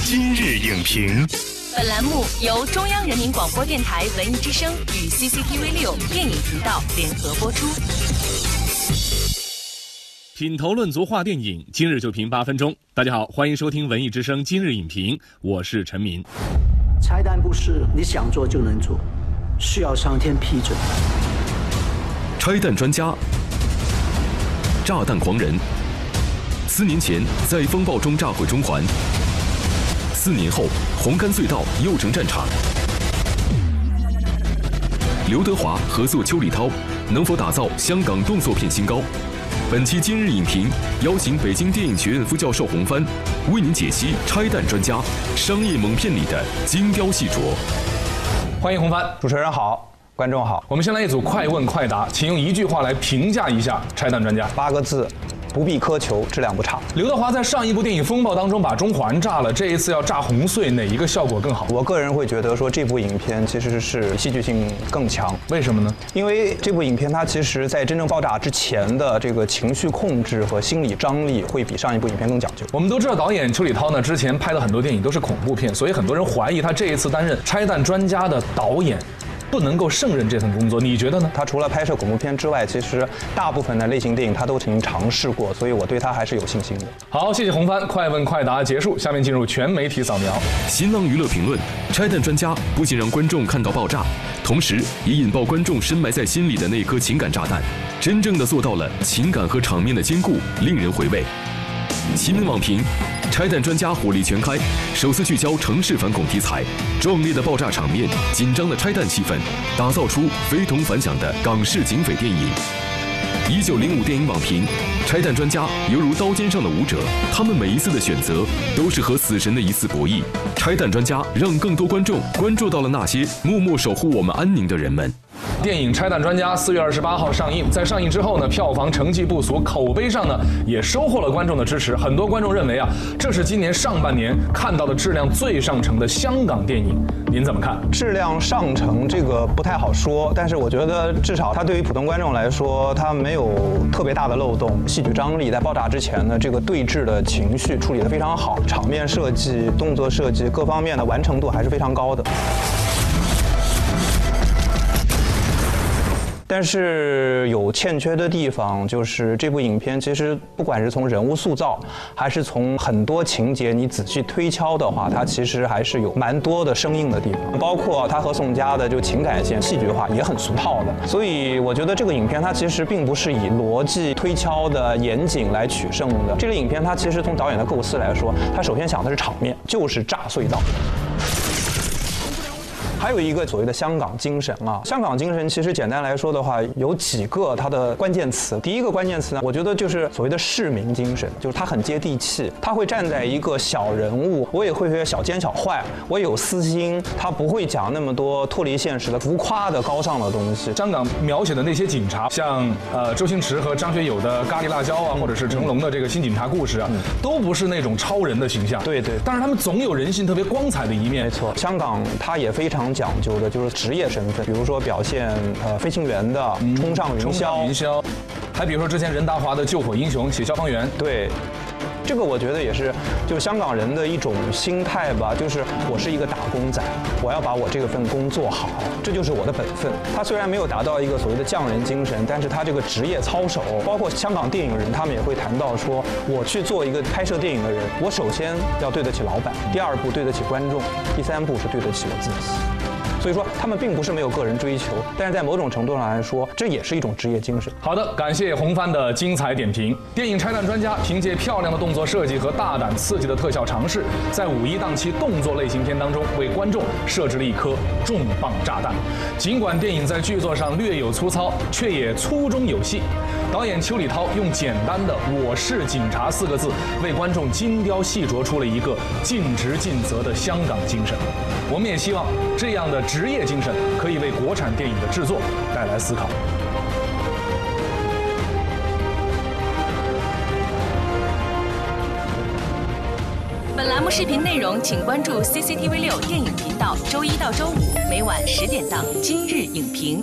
今日影评，本栏目由中央人民广播电台文艺之声与 CCTV 六电影频道联合播出。品头论足话电影，今日就评八分钟。大家好，欢迎收听文艺之声今日影评，我是陈明。拆弹不是你想做就能做，需要上天批准。拆弹专家，炸弹狂人，四年前在风暴中炸毁中环，四年后红磡隧道又成战场。刘德华合作邱礼涛，能否打造香港动作片新高？本期今日影评邀请北京电影学院副教授洪帆，为您解析《拆弹专家》商业猛片里的精雕细琢。欢迎洪帆，主持人好，观众好。我们先来一组快问快答，请用一句话来评价一下《拆弹专家》。八个字。不必苛求，质量不差。刘德华在上一部电影《风暴》当中把中环炸了，这一次要炸红隧，哪一个效果更好？我个人会觉得说这部影片其实是戏剧性更强。为什么呢？因为这部影片它其实在真正爆炸之前的这个情绪控制和心理张力会比上一部影片更讲究。我们都知道导演邱礼涛呢，之前拍的很多电影都是恐怖片，所以很多人怀疑他这一次担任拆弹专家的导演。不能够胜任这份工作，你觉得呢？他除了拍摄恐怖片之外，其实大部分的类型电影他都曾经尝试过，所以我对他还是有信心的。好，谢谢红帆，快问快答结束，下面进入全媒体扫描。新浪娱乐评论：拆弹专家不仅让观众看到爆炸，同时也引爆观众深埋在心里的那颗情感炸弹，真正的做到了情感和场面的兼顾，令人回味。新闻网评：拆弹专家火力全开，首次聚焦城市反恐题材，壮烈的爆炸场面，紧张的拆弹气氛，打造出非同凡响的港式警匪电影。一九零五电影网评：拆弹专家犹如刀尖上的舞者，他们每一次的选择都是和死神的一次博弈。拆弹专家让更多观众关注到了那些默默守护我们安宁的人们。电影《拆弹专家》四月二十八号上映，在上映之后呢，票房成绩不俗，口碑上呢也收获了观众的支持。很多观众认为啊，这是今年上半年看到的质量最上乘的香港电影。您怎么看？质量上乘这个不太好说，但是我觉得至少它对于普通观众来说，它没有特别大的漏洞，戏剧张力在爆炸之前呢，这个对峙的情绪处理得非常好，场面设计、动作设计各方面的完成度还是非常高的。但是有欠缺的地方，就是这部影片其实不管是从人物塑造，还是从很多情节你仔细推敲的话，它其实还是有蛮多的生硬的地方。包括他和宋佳的就情感线戏剧化也很俗套的。所以我觉得这个影片它其实并不是以逻辑推敲的严谨来取胜的。这个影片它其实从导演的构思来说，他首先想的是场面，就是炸隧道。还有一个所谓的香港精神啊，香港精神其实简单来说的话，有几个它的关键词。第一个关键词呢，我觉得就是所谓的市民精神，就是他很接地气，他会站在一个小人物，我也会学小奸小坏，我有私心，他不会讲那么多脱离现实的浮夸的高尚的东西。香港描写的那些警察，像呃周星驰和张学友的咖喱辣椒啊，或者是成龙的这个新警察故事啊，都不是那种超人的形象。对对，但是他们总有人性特别光彩的一面。没错，香港它也非常。讲究的就是职业身份，比如说表现呃飞行员的冲上云霄，云霄，还比如说之前任达华的救火英雄写消防员，对。这个我觉得也是，就香港人的一种心态吧，就是我是一个打工仔，我要把我这份工做好，这就是我的本分。他虽然没有达到一个所谓的匠人精神，但是他这个职业操守，包括香港电影人，他们也会谈到说，我去做一个拍摄电影的人，我首先要对得起老板，第二步对得起观众，第三步是对得起我自己。所以说，他们并不是没有个人追求，但是在某种程度上来说，这也是一种职业精神。好的，感谢红帆的精彩点评。电影拆弹专家凭借漂亮的动作设计和大胆刺激的特效尝试，在五一档期动作类型片当中为观众设置了一颗重磅炸弹。尽管电影在剧作上略有粗糙，却也粗中有细。导演邱礼涛用简单的“我是警察”四个字，为观众精雕细琢出了一个尽职尽责的香港精神。我们也希望这样的。职业精神可以为国产电影的制作带来思考。本栏目视频内容，请关注 CCTV 六电影频道，周一到周五每晚十点档《今日影评》。